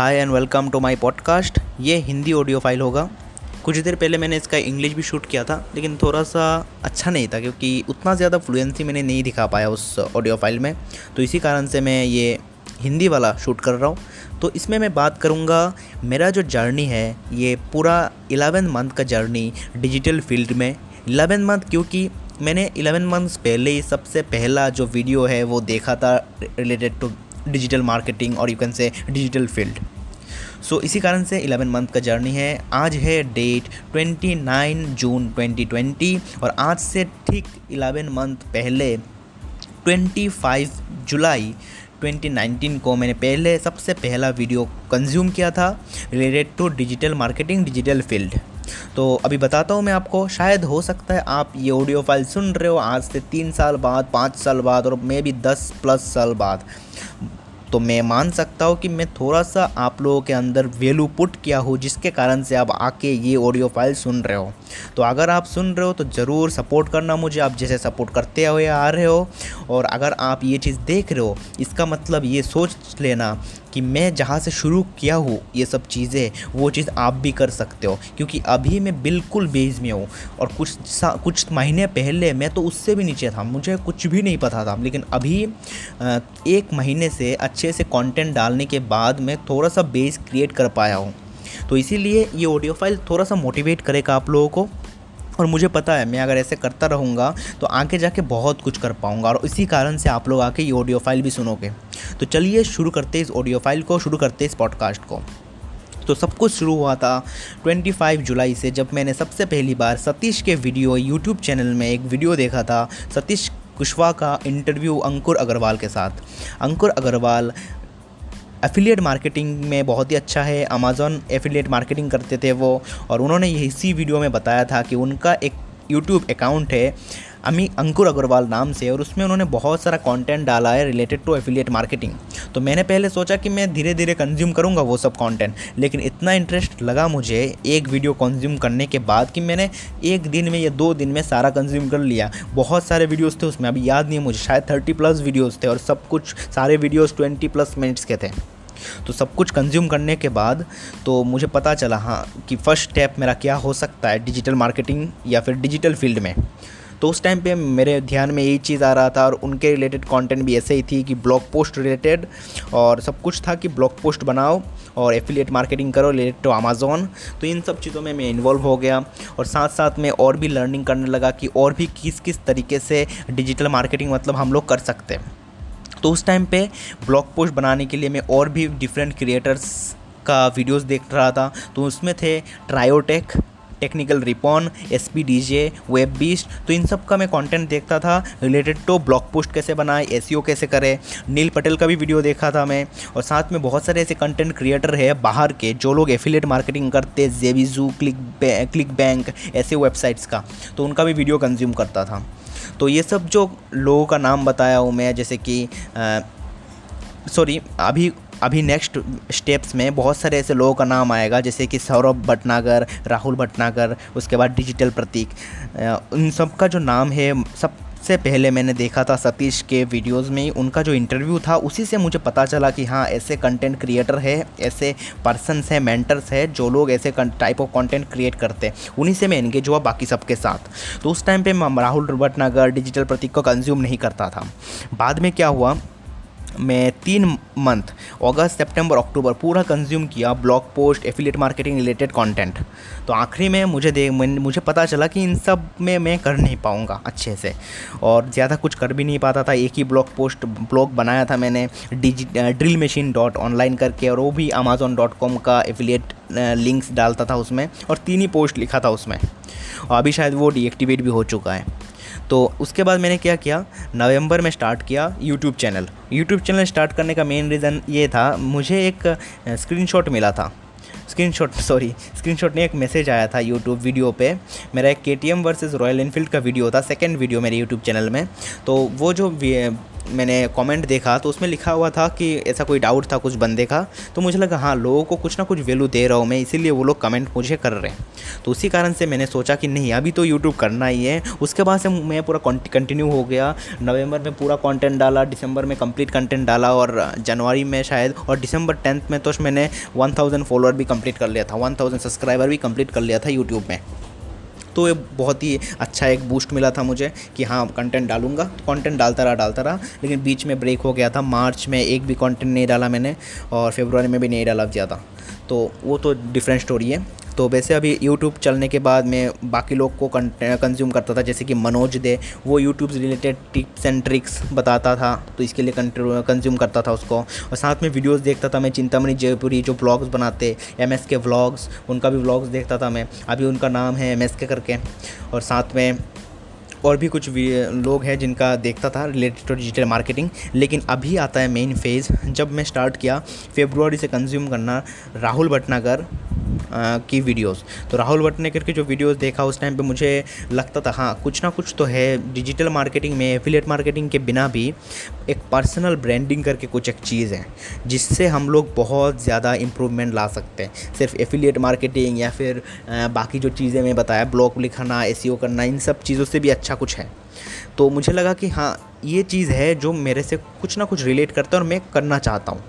Hi and welcome to my podcast. ये Hindi audio file होगा। कुछ देर पहले मैंने इसका इंग्लिश भी शूट किया था, लेकिन थोड़ा सा अच्छा नहीं था, क्योंकि उतना ज़्यादा फ्लुएंसी मैंने नहीं दिखा पाया उस ऑडियो फ़ाइल में। तो इसी कारण से मैं ये हिंदी वाला शूट कर रहा हूँ। तो इसमें मैं बात करूँगा, मेरा जो जर्नी है, ये पूरा इलेवन मंथ का जर्नी डिजिटल फ़ील्ड में। इलेवन मंथ क्योंकि मैंने इलेवन मंथ्स पहले ही सबसे पहला जो वीडियो है, वो देखा था रिलेटेड टू डिजिटल मार्केटिंग और you can say digital field so so, इसी कारण से 11 मंथ का जर्नी है। आज है डेट 29 जून 2020 और आज से ठीक 11 मंथ पहले 25 जुलाई 2019 को मैंने पहले सबसे पहला वीडियो कंज्यूम किया था related to digital marketing digital field तो अभी बताता हूँ मैं आपको शायद हो सकता है आप ये ऑडियो फ़ाइल सुन रहे हो आज से तीन साल बाद पाँच साल बाद और मे भी दस प्लस साल बाद। तो मैं मान सकता हूँ कि मैं थोड़ा सा आप लोगों के अंदर वैल्यू पुट किया हूँ, जिसके कारण से आप आके ये ऑडियो फ़ाइल सुन रहे हो। तो अगर आप सुन रहे हो तो ज़रूर सपोर्ट करना मुझे। आप जैसे सपोर्ट करते हुए आ रहे हो और अगर आप ये चीज़ देख रहे हो, इसका मतलब ये सोच लेना कि मैं जहाँ से शुरू किया हूँ, ये सब चीज़ें, वो चीज़ आप भी कर सकते हो। क्योंकि अभी मैं बिल्कुल बेज में हूँ और कुछ कुछ महीने पहले मैं तो उससे भी नीचे था, मुझे कुछ भी नहीं पता था। लेकिन अभी एक महीने से अच्छे से कंटेंट डालने के बाद मैं थोड़ा सा बेस क्रिएट कर पाया हूँ। तो इसीलिए ये ऑडियो फ़ाइल थोड़ा सा मोटिवेट करेगा आप लोगों को। और मुझे पता है, मैं अगर ऐसे करता रहूँगा तो आगे जाके बहुत कुछ कर पाऊँगा। और इसी कारण से आप लोग आके ये ऑडियो फ़ाइल भी सुनोगे। तो चलिए शुरू करते इस ऑडियो फ़ाइल को, शुरू करते इस पॉडकास्ट को। तो सब कुछ शुरू हुआ था 25 जुलाई से, जब मैंने सबसे पहली बार सतीश के वीडियो यूट्यूब चैनल में एक वीडियो देखा था, सतीश कुशवाहा का इंटरव्यू अंकुर अग्रवाल के साथ। अंकुर अग्रवाल एफिलिएट मार्केटिंग में बहुत ही अच्छा है। अमेज़ॉन एफिलिएट मार्केटिंग करते थे वो और उन्होंने इसी वीडियो में बताया था कि उनका एक यूट्यूब अकाउंट है, अमी अंकुर अग्रवाल नाम से और उसमें उन्होंने बहुत सारा कंटेंट डाला है रिलेटेड टू एफिलिएट मार्केटिंग तो मैंने पहले सोचा कि मैं धीरे धीरे कंज्यूम करूँगा वो सब कंटेंट लेकिन इतना इंटरेस्ट लगा मुझे एक वीडियो कंज्यूम करने के बाद कि मैंने एक दिन में या दो दिन में सारा कंज्यूम कर लिया। बहुत सारे वीडियोज़ थे उसमें, अभी याद नहीं है मुझे, शायद थर्टी प्लस वीडियोज़ थे और सब कुछ सारे वीडियोज़ ट्वेंटी प्लस मिनट्स के थे। तो सब कुछ कंज्यूम करने के बाद तो मुझे पता चला हाँ कि फ़र्स्ट स्टेप मेरा क्या हो सकता है डिजिटल मार्केटिंग या फिर डिजिटल फ़ील्ड में। तो उस टाइम पे मेरे ध्यान में यही चीज़ आ रहा था और उनके रिलेटेड कंटेंट भी ऐसे ही थी कि ब्लॉग पोस्ट रिलेटेड और सब कुछ था कि ब्लॉग पोस्ट बनाओ और एफिलिएट मार्केटिंग करो रिलेटेड टू अमेज़ोन तो इन सब चीज़ों में मैं इन्वॉल्व हो गया और साथ साथ में और भी लर्निंग करने लगा कि और भी किस किस तरीके से डिजिटल मार्केटिंग मतलब हम लोग कर सकते हैं। तो उस टाइम पे ब्लॉग पोस्ट बनाने के लिए मैं और भी डिफरेंट क्रिएटर्स का वीडियोस देख रहा था। तो उसमें थे ट्रायोटेक technical रिपॉन S P D J web beast तो इन सब का मैं कंटेंट देखता था। रिलेटेड टू ब्लॉग पोस्ट कैसे बनाए एस e कैसे करें नील पटेल का भी वीडियो देखा था मैं। और साथ में बहुत सारे ऐसे कंटेंट क्रिएटर है बाहर के, जो लोग एफिलेट मार्केटिंग करते जेविजू क्लिक क्लिक बैंक ऐसे वेबसाइट्स का। तो उनका भी वीडियो कंज्यूम करता था। तो ये सब जो लोगों का नाम बताया हूँ मैं, जैसे कि सॉरी अभी अभी नेक्स्ट स्टेप्स में बहुत सारे ऐसे लोगों का नाम आएगा, जैसे कि सौरभ भटनागर, राहुल भटनागर, उसके बाद डिजिटल प्रतीक उन सब का जो नाम है, सब से पहले मैंने देखा था सतीश के वीडियोस में उनका जो इंटरव्यू था, उसी से मुझे पता चला कि हाँ ऐसे कंटेंट क्रिएटर है, ऐसे पर्सनस हैं मेंटर्स हैं, जो लोग ऐसे टाइप ऑफ़ कंटेंट क्रिएट करते हैं। उन्हीं से मैं एंगेज हुआ बाकी सबके साथ। तो उस टाइम पे राहुल भटनागर डिजिटल प्रतीक को कंज्यूम नहीं करता था। बाद में क्या हुआ मैं तीन मंथ अगस्त सितंबर अक्टूबर पूरा कंज्यूम किया blog post affiliate marketing related content तो आखिरी में मुझे दे, मुझे पता चला कि इन सब में मैं कर नहीं पाऊँगा अच्छे से। और ज़्यादा कुछ कर भी नहीं पाता था, एक ही ब्लॉग पोस्ट ब्लॉग बनाया था मैंने digi drill machine dot online करके, और वो भी अमेज़ोन डॉट कॉम का एफिलेट लिंक्स डालता था उसमें, और तीन ही पोस्ट लिखा था उसमें। और अभी शायद वो डीएक्टिवेट भी हो चुका है। तो उसके बाद मैंने क्या किया? नवंबर में स्टार्ट किया YouTube channel YouTube channel start करने का मेन रीज़न ये था, मुझे एक स्क्रीनशॉट मिला था. स्क्रीनशॉट सॉरी स्क्रीनशॉट नहीं एक मैसेज आया था यूट्यूब वीडियो पे. मेरा एक K T M versus Royal Enfield का वीडियो था सेकेंड वीडियो मेरे यूट्यूब चैनल में. तो वो जो मैंने कमेंट देखा तो उसमें लिखा हुआ था कि ऐसा कोई डाउट था कुछ बंदे का तो मुझे लगा हाँ लोगों को कुछ ना कुछ वैल्यू दे रहा हूँ मैं, इसीलिए वो लोग कमेंट मुझे कर रहे हैं। तो उसी कारण से मैंने सोचा कि नहीं, अभी तो यूट्यूब करना ही है। उसके बाद से मैं पूरा कंटिन्यू हो गया। नवंबर में पूरा कंटेंट डाला, दिसंबर में कंप्लीट कंटेंट डाला, और जनवरी में शायद, और दिसंबर टेंथ में तो मैंने वन फॉलोअर भी कंप्लीट कर लिया था वन थाउज़ेंड सब्सक्राइबर भी कंप्लीट कर लिया था यूट्यूब में। तो ये बहुत ही अच्छा एक बूस्ट मिला था मुझे कि हाँ कंटेंट डालूँगा। कंटेंट डालता रहा डालता रहा, लेकिन बीच में ब्रेक हो गया था। मार्च में एक भी कंटेंट नहीं डाला मैंने और फेबर में भी नहीं डाला ज़्यादा। तो वो तो डिफरेंट स्टोरी है। तो वैसे अभी यूट्यूब चलने के बाद मैं बाकी लोग को कंज्यूम करता था, जैसे कि मनोज दे, वो YouTube related tips and tricks बताता था तो इसके लिए कंज्यूम करता था उसको। और साथ में वीडियोज़ देखता था मैं चिंतामणि जयपुरी, जो ब्लॉग्स बनाते एम एस के व्लॉग्स उनका भी व्लॉग्स देखता था मैं। अभी उनका नाम है एम एस के करके। और साथ में और भी कुछ भी लोग हैं जिनका देखता था रिलेटेड टू डिजिटल मार्केटिंग लेकिन अभी आता है मेन फ़ेज़ जब मैं स्टार्ट किया फेब्रुआरी से कंज्यूम करना, राहुल भटनागर की वीडियोस तो राहुल भटनेकर की जो वीडियोस देखा उस टाइम पे मुझे लगता था हाँ कुछ ना कुछ तो है। डिजिटल मार्केटिंग में एफिलेट मार्केटिंग के बिना भी एक पर्सनल ब्रांडिंग करके कुछ एक चीज़ है, जिससे हम लोग बहुत ज़्यादा इम्प्रूवमेंट ला सकते हैं। सिर्फ़ एफिलिएट मार्केटिंग या फिर बाकी जो चीज़ें मैं बताया ब्लॉग लिखाना ए करना, इन सब चीज़ों से भी अच्छा कुछ है। तो मुझे लगा कि हाँ ये चीज़ है जो मेरे से कुछ ना कुछ रिलेट करता है और मैं करना चाहता हूँ।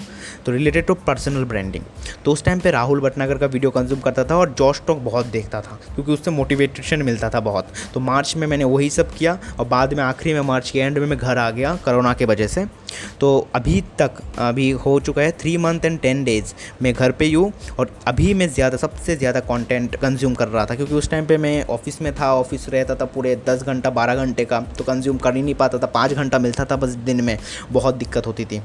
तो रिलेटेड टू पर्सनल ब्रांडिंग तो उस टाइम पे राहुल भटनागर का वीडियो कंज्यूम करता था और जॉश टॉक बहुत देखता था, क्योंकि उससे मोटिवेशन मिलता था बहुत। तो मार्च में मैंने वही सब किया और बाद में आखिरी में मार्च के एंड में मैं घर आ गया कोरोना के वजह से। तो अभी तक, अभी हो चुका है three month and ten days मैं घर पे ही हूँ और अभी मैं ज़्यादा, सबसे ज़्यादा कंटेंट कंज्यूम कर रहा था, क्योंकि उस टाइम पे मैं ऑफ़िस में था ऑफ़िस रहता था पूरे दस घंटा, बारह घंटे का तो कंज्यूम कर ही नहीं पाता था, पाँच घंटा मिलता था बस दिन में, बहुत दिक्कत होती थी।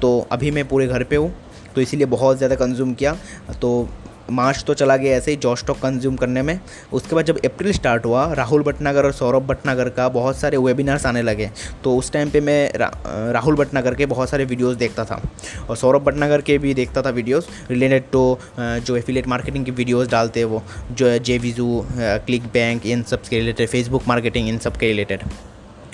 तो अभी मैं पूरे घर पे हूँ तो इसीलिए बहुत ज़्यादा कंज्यूम किया। तो मार्च तो चला गया ऐसे ही जॉस्टॉक कंज्यूम करने में। उसके बाद जब अप्रैल स्टार्ट हुआ राहुल भटनागर और सौरभ भटनागर का बहुत सारे वेबिनार्स आने लगे। तो उस टाइम पे मैं रा, राहुल भटनागर के बहुत सारे वीडियोस देखता था। और सौरभ भटनागर के भी देखता था वीडियोस रिलेटेड टू जो एफिलेट मार्केटिंग की वीडियोस डालते हैं वो जो जे विजू क्लिक बैंक इन सब के रिलेटेड फेसबुक मार्केटिंग इन सब के रिलेटेड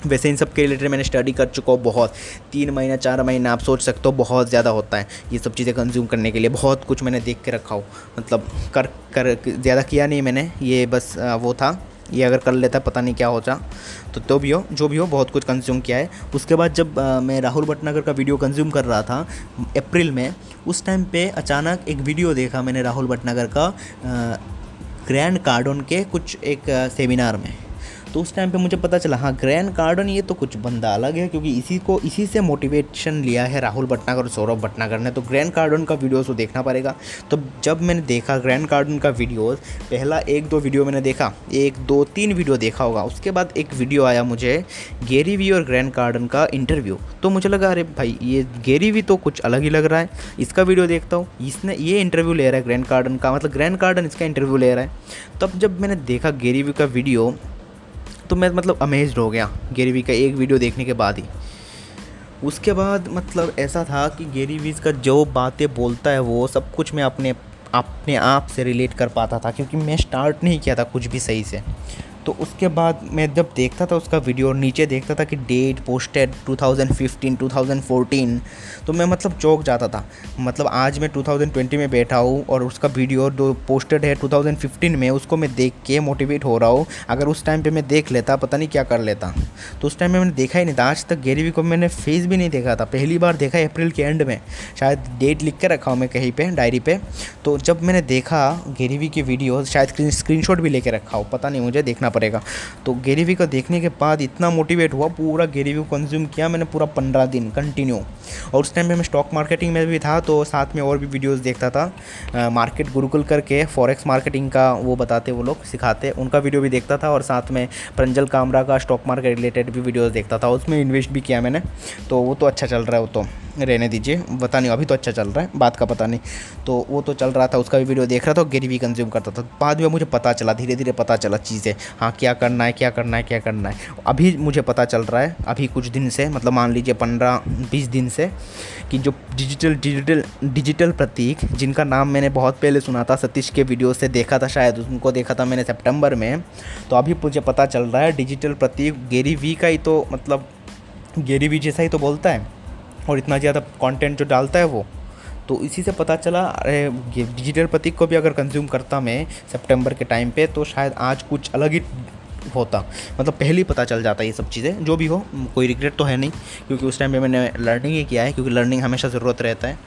वैसे इन सब के रिलेटेड मैंने स्टडी कर चुका हूँ बहुत। तीन महीना चार महीना आप सोच सकते हो बहुत ज़्यादा होता है। ये सब चीज़ें कंज्यूम करने के लिए बहुत कुछ मैंने देख के रखा हो। मतलब कर कर ज़्यादा किया नहीं मैंने ये बस वो था। ये अगर कर लेता पता नहीं क्या होता तो तो भी हो जो भी हो बहुत कुछ कंज्यूम किया है। उसके बाद जब आ, मैं राहुल भटनागर का वीडियो कंज्यूम कर रहा था अप्रैल में उस टाइम पे अचानक एक वीडियो देखा मैंने राहुल भटनागर का ग्रैंड कार्डन के कुछ एक सेमिनार में। तो उस टाइम पे मुझे पता चला हाँ ग्रैंड कार्डन ये तो कुछ बंदा अलग है, क्योंकि इसी को, इसी से मोटिवेशन लिया है राहुल भटनागर और सौरभ भटनागर ने। तो ग्रैंड कार्डन का वीडियोस तो देखना पड़ेगा। तो जब मैंने देखा ग्रैंड कार्डन का वीडियोस पहला एक दो वीडियो मैंने देखा, एक दो तीन वीडियो देखा होगा। उसके बाद एक वीडियो आया मुझे गेरी वी और ग्रैंड कार्डन का इंटरव्यू तो मुझे लगा, अरे भाई, ये गेरी वी तो कुछ अलग ही लग रहा है। इसका वीडियो देखता हूँ। इसने ये इंटरव्यू ले रहा है ग्रैंड कार्डन का मतलब ग्रैंड कार्डन इसका इंटरव्यू ले रहा है। तब जब मैंने देखा गेरी वी का वीडियो तो मैं मतलब अमेज्ड हो गया गेरीवी का एक वीडियो देखने के बाद ही। उसके बाद मतलब ऐसा था कि गेरी वीज का जो बातें बोलता है वो सब कुछ मैं अपने अपने आप से रिलेट कर पाता था, क्योंकि मैं स्टार्ट नहीं किया था कुछ भी सही से। तो उसके बाद मैं जब देखता था, उसका वीडियो और नीचे देखता था कि डेट पोस्टेड 2015 2014 तो मैं मतलब चौक जाता था। मतलब आज मैं 2020 में बैठा हूँ और उसका वीडियो जो पोस्टेड है 2015 में, उसको मैं देख के मोटिवेट हो रहा हूँ। अगर उस टाइम पे मैं देख लेता, पता नहीं क्या कर लेता। तो उस टाइम में मैंने देखा ही नहीं था। आज तक गेरीवी को मैंने फेस भी नहीं देखा था। पहली बार देखा अप्रैल के एंड में। शायद डेट लिख के रखा हूँ मैं कहीं पर डायरी पर तो जब मैंने देखा गेरीवी की वीडियो शायद स्क्रीन भी लेके रखा हो, पता नहीं मुझे देखना पड़ेगा। तो गेरीवी को देखने के बाद इतना मोटिवेट हुआ, पूरा गेरीवी को कंज्यूम किया मैंने पूरा पंद्रह दिन कंटिन्यू और उस टाइम में मैं स्टॉक मार्केटिंग में भी था तो साथ में और भी वीडियोज़ देखता था। मार्केट गुरुकुल करके फॉरेक्स मार्केटिंग का वो बताते वो लोग, सिखाते, उनका वीडियो भी देखता था और साथ में प्रंजल कामरा का स्टॉक मार्केट रिलेटेड भी वीडियोज़ देखता था, उसमें इन्वेस्ट भी किया मैंने। तो वो तो अच्छा चल रहा है वो तो। रहने दीजिए। पता नहीं, अभी तो अच्छा चल रहा है, बात का पता नहीं। तो वो तो चल रहा था, उसका भी वीडियो देख रहा था गेरी भी कंज्यूम करता था। बाद में मुझे पता चला धीरे धीरे पता चला चीज़ें। हाँ क्या करना है, क्या करना है, क्या करना है। अभी मुझे पता चल रहा है, अभी कुछ दिन से मतलब मान लीजिए पंद्रह, बीस दिन से, कि जो डिजिटल डिजिटल डिजिटल प्रतीक, जिनका नाम मैंने बहुत पहले सुना था, सतीश के वीडियो से देखा था, शायद उनको देखा था मैंने सितंबर में तो अभी मुझे पता चल रहा है डिजिटल प्रतीक गेरी वी का ही तो मतलब गेरी वी जैसा ही तो बोलता है। और इतना ज़्यादा कंटेंट जो डालता है वो तो इसी से पता चला, अरे डिजिटल प्रतीक को भी अगर कंज्यूम करता मैं सितंबर के टाइम पे तो शायद आज कुछ अलग ही होता। मतलब पहले ही पता चल जाता ये सब चीज़ें, जो भी हो, कोई रिग्रेट तो है नहीं, क्योंकि उस टाइम पे मैंने लर्निंग ही किया है, क्योंकि लर्निंग हमेशा ज़रूरत रहता है।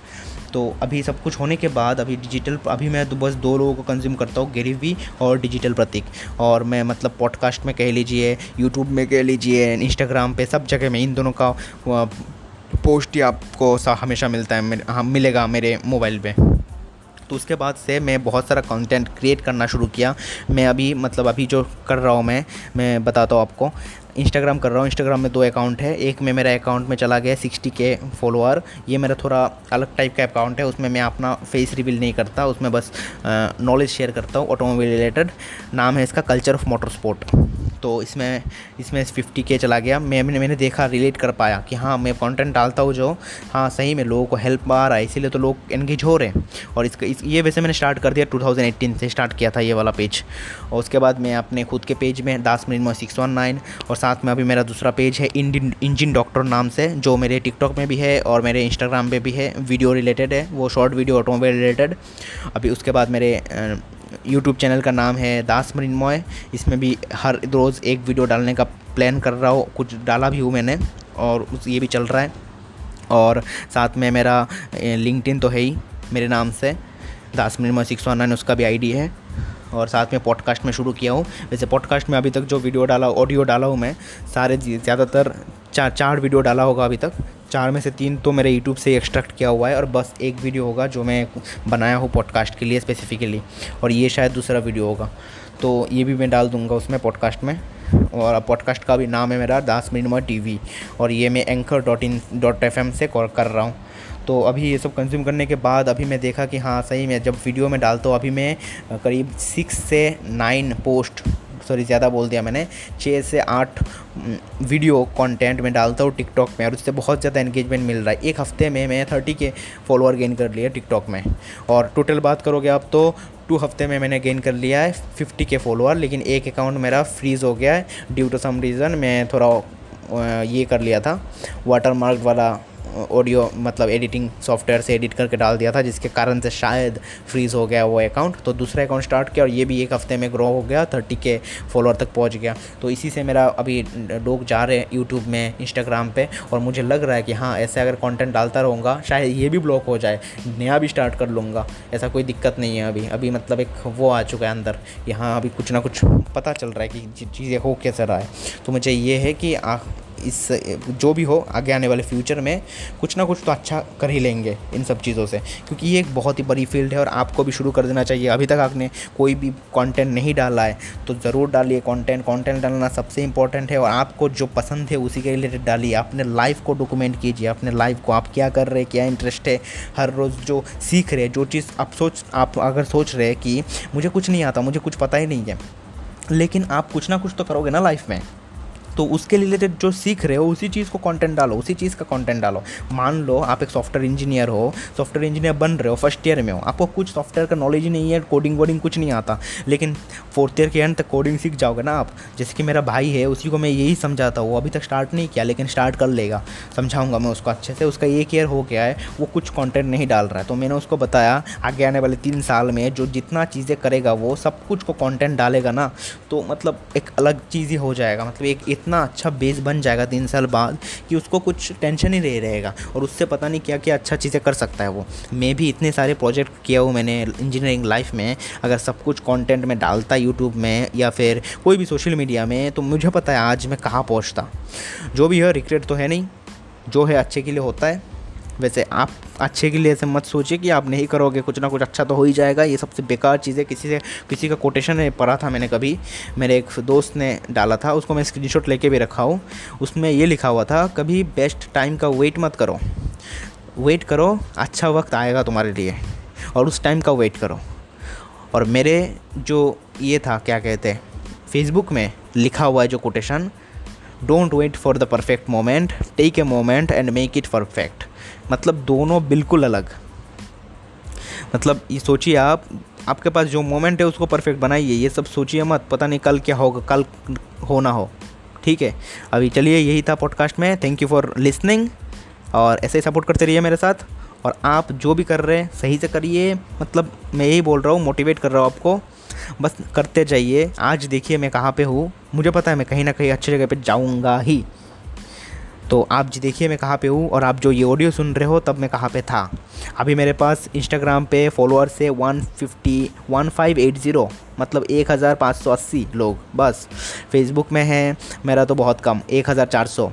तो अभी सब कुछ होने के बाद, अभी डिजिटल अभी मैं तो बस दो लोगों को कंज्यूम करता हूँ गेरीवी और डिजिटल प्रतीक। और मैं मतलब पॉडकास्ट में कह लीजिए यूट्यूब में कह लीजिए इंस्टाग्राम पे सब जगह में, इन दोनों का पोस्ट ही आपको सा हमेशा मिलता है हाँ मिलेगा मेरे मोबाइल पे। तो उसके बाद से मैं बहुत सारा कंटेंट क्रिएट करना शुरू किया। मैं अभी मतलब अभी जो कर रहा हूँ मैं मैं बताता हूँ आपको। इंस्टाग्राम कर रहा हूँ। इंस्टाग्राम में दो अकाउंट है। एक में मेरा अकाउंट में चला गया सिक्सटी के फॉलोअर ये मेरा थोड़ा अलग टाइप का अकाउंट है। उसमें मैं अपना फेस रिवील नहीं करता। उसमें बस नॉलेज शेयर करता हूँ। ऑटोमोबाइल रिलेटेड नाम है इसका कल्चर ऑफ़ मोटर स्पोर्ट तो इसमें इसमें फिफ्टी के चला गया। मैं, मैंने देखा रिलेट कर पाया कि हाँ मैं कंटेंट डालता हूँ जो हाँ सही में लोगों को हेल्प आ रहा है, इसीलिए तो लोग एनगेज हो रहे हैं। और इसका, इस, ये वैसे मैंने स्टार्ट कर दिया 2018 से स्टार्ट किया था ये वाला पेज और उसके बाद मैं अपने खुद के पेज में दास मिनट में सिक्स वन नाइन और साथ में अभी मेरा दूसरा पेज है इंजिन डॉक्टर नाम से, जो मेरे टिकटॉक में भी है और मेरे इंस्टाग्राम पर भी है। वीडियो रिलेटेड है, वो शॉर्ट वीडियो ऑटोमोबाइल रिलेटेड अभी उसके बाद मेरे यूट्यूब चैनल का नाम है दास मरिनमॉय इसमें भी हर रोज़ एक वीडियो डालने का प्लान कर रहा हूँ। कुछ डाला भी हूँ मैंने और ये भी चल रहा है। और साथ में मेरा लिंकटिन तो है ही मेरे नाम से। Das Mrinmoy six one nine उसका भी आईडी है। और साथ में पॉडकास्ट में शुरू किया हूँ। वैसे पॉडकास्ट में अभी तक जो वीडियो डाला ऑडियो डाला हूँ मैं, सारे ज़्यादातर चार चार वीडियो डाला होगा अभी तक। चार में से तीन तो मेरे यूट्यूब से एक्सट्रैक्ट किया हुआ है और बस एक वीडियो होगा जो मैं बनाया हूँ पॉडकास्ट के लिए स्पेसिफिकली और ये शायद दूसरा वीडियो होगा। तो ये भी मैं डाल दूँगा उसमें पॉडकास्ट में और पॉडकास्ट का भी नाम है मेरा दास मिनमर टी और ये मैं anchor dot in dot F M से कॉल कर रहा हूँ। तो अभी ये सब कंज्यूम करने के बाद अभी मैं देखा कि हाँ सही मैं जब वीडियो में डालता हूँ, अभी मैं करीब सिक्स से नाइन पोस्ट सॉरी ज़्यादा बोल दिया मैंने, छः से आठ वीडियो कंटेंट में डालता हूँ टिकटॉक में और उससे बहुत ज़्यादा एंगेजमेंट मिल रहा है। एक हफ़्ते में मैं थर्टी के फॉलोअर गेन कर लिया टिकटॉक में। और टोटल बात करोगे आप तो टू हफ़्ते में मैंने गेन कर लिया है फिफ्टी के फॉलोअर लेकिन एक अकाउंट मेरा फ्रीज़ हो गया है ड्यू टू सम रीज़न मैं थोड़ा ये कर लिया था वाटर मार्क वाला ऑडियो मतलब एडिटिंग सॉफ्टवेयर से एडिट करके डाल दिया था, जिसके कारण से शायद फ्रीज़ हो गया वो अकाउंट तो दूसरा अकाउंट स्टार्ट किया और ये भी एक हफ़्ते में ग्रो हो गया थर्टी के फॉलोअर तक पहुँच गया। तो इसी से मेरा अभी लोग जा रहे हैं यूट्यूब में इंस्टाग्राम पर और मुझे लग रहा है कि हाँ ऐसे अगर कॉन्टेंट डालता रहूँगा, शायद ये भी ब्लॉक हो जाए, नया भी स्टार्ट कर लूँगा। ऐसा कोई दिक्कत नहीं है अभी। अभी मतलब एक वो आ चुका है अंदर यहाँ अभी कुछ ना कुछ पता चल रहा है कि चीज़ें हो कैसे रहा है। तो मुझे ये है कि इस, जो भी हो, आगे आने वाले फ्यूचर में कुछ ना कुछ तो अच्छा कर ही लेंगे इन सब चीज़ों से। क्योंकि ये एक बहुत ही बड़ी फ़ील्ड है और आपको भी शुरू कर देना चाहिए। अभी तक आपने कोई भी कंटेंट नहीं डाला है तो ज़रूर डालिए कंटेंट कंटेंट डालना सबसे इंपॉर्टेंट है और आपको जो पसंद है उसी के रिलेटेड डालिए। अपने लाइफ को डॉक्यूमेंट कीजिए। अपने लाइफ को आप क्या कर रहे हैं, क्या इंटरेस्ट है, हर रोज़ जो सीख रहे जो चीज़ आप सोच, आप अगर सोच रहे हैं कि मुझे कुछ नहीं आता, मुझे कुछ पता ही नहीं है, लेकिन आप कुछ ना कुछ तो करोगे ना लाइफ में। तो उसके रिलेटेड जो सीख रहे हो, उसी चीज़ को कंटेंट डालो, उसी चीज़ का कंटेंट डालो। मान लो आप एक सॉफ्टवेयर इंजीनियर हो सॉफ्टवेयर इंजीनियर बन रहे हो फ़र्स्ट ईयर में हो, आपको कुछ सॉफ्टवेयर का नॉलेज ही नहीं है कोडिंग वोडिंग कुछ नहीं आता। लेकिन फोर्थ ईयर के एंड तक कोडिंग सीख जाओगे ना आप। जैसे कि मेरा भाई है, उसी को मैं यही समझाता हूँ अभी तक स्टार्ट नहीं किया, लेकिन स्टार्ट कर लेगा। समझाऊँगा मैं उसको अच्छे से। उसका एक ईयर हो गया है, वो कुछ कॉन्टेंट नहीं डाल रहा है। तो मैंने उसको बताया, आगे आने वाले तीन साल में जो जितना चीज़ें करेगा वो सब कुछ को कॉन्टेंट डालेगा ना तो मतलब एक अलग चीज़ ही हो जाएगा। मतलब एक इतना अच्छा बेस बन जाएगा तीन साल बाद कि उसको कुछ टेंशन ही नहीं रहेगा। और उससे पता नहीं क्या क्या अच्छा चीज़ें कर सकता है वो। मैं भी इतने सारे प्रोजेक्ट किया हूँ मैंने इंजीनियरिंग लाइफ में। अगर सब कुछ कॉन्टेंट में डालता यूट्यूब में या फिर कोई भी सोशल मीडिया में तो मुझे पता है आज मैं कहाँ पहुँचता। जो भी है रिक्रेट तो है नहीं। जो है अच्छे के लिए होता है। वैसे आप अच्छे के लिए ऐसे मत सोचिए कि आप नहीं करोगे, कुछ ना कुछ अच्छा तो हो ही जाएगा। ये सबसे बेकार चीज़ किसी से, किसी का कोटेशन पढ़ा था मैंने कभी। मेरे एक दोस्त ने डाला था, उसको मैं स्क्रीनशॉट लेके भी रखा हूँ। उसमें ये लिखा हुआ था, कभी बेस्ट टाइम का वेट मत करो। वेट करो अच्छा वक्त आएगा तुम्हारे लिए, और उस टाइम का वेट करो। और मेरे जो ये था, क्या कहते हैं फेसबुक में लिखा हुआ है जो quotation don't wait for the perfect moment take a moment and make it perfect मतलब दोनों बिल्कुल अलग। मतलब ये सोचिए आप, आपके पास जो मोमेंट है उसको परफेक्ट बनाइए, ये सब सोचिए मत, पता नहीं कल क्या होगा, कल हो ना हो। ठीक है? अभी चलिए, यही था पॉडकास्ट में। थैंक यू फॉर लिसनिंग और ऐसे ही सपोर्ट करते रहिए मेरे साथ। और आप जो भी कर रहे हैं, सही से करिए। मतलब मैं यही बोल रहा हूँ मोटिवेट कर रहा हूँ आपको। बस करते जाइए। आज देखिए मैं कहाँ पे हूँ। मुझे पता है मैं कहीं ना कहीं अच्छी जगह पे जाऊँगा ही। तो आप जी देखिए मैं कहाँ पे हूँ और आप जो ये ऑडियो सुन रहे हो, तब मैं कहाँ पे था। अभी मेरे पास इंस्टाग्राम पे फॉलोअर्स है one fifty one five eight zero मतलब एक हज़ार पाँच सौ अस्सी लोग, बस। फेसबुक में है, मेरा तो बहुत कम, एक हज़ार चार सौ।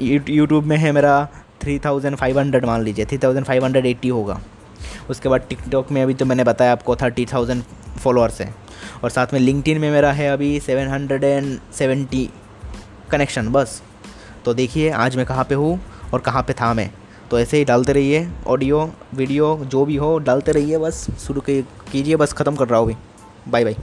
यूट्यूब में है मेरा थ्री थाउज़ेंड फाइव हंड्रेड मान लीजिए three thousand five hundred eighty होगा। उसके बाद टिकटॉक में अभी तो मैंने बताया आपको थर्टी थाउज़ेंड फॉलोअर्स हैं। और साथ में लिंकटिन में मेरा है अभी seven hundred and seventy connection बस। तो देखिए, आज मैं कहाँ पे हूँ और कहाँ पे था मैं। तो ऐसे ही डालते रहिए, ऑडियो, वीडियो, जो भी हो, डालते रहिए बस, शुरू कीजिए, बस ख़त्म कर रहा हूँ अभी। Bye bye.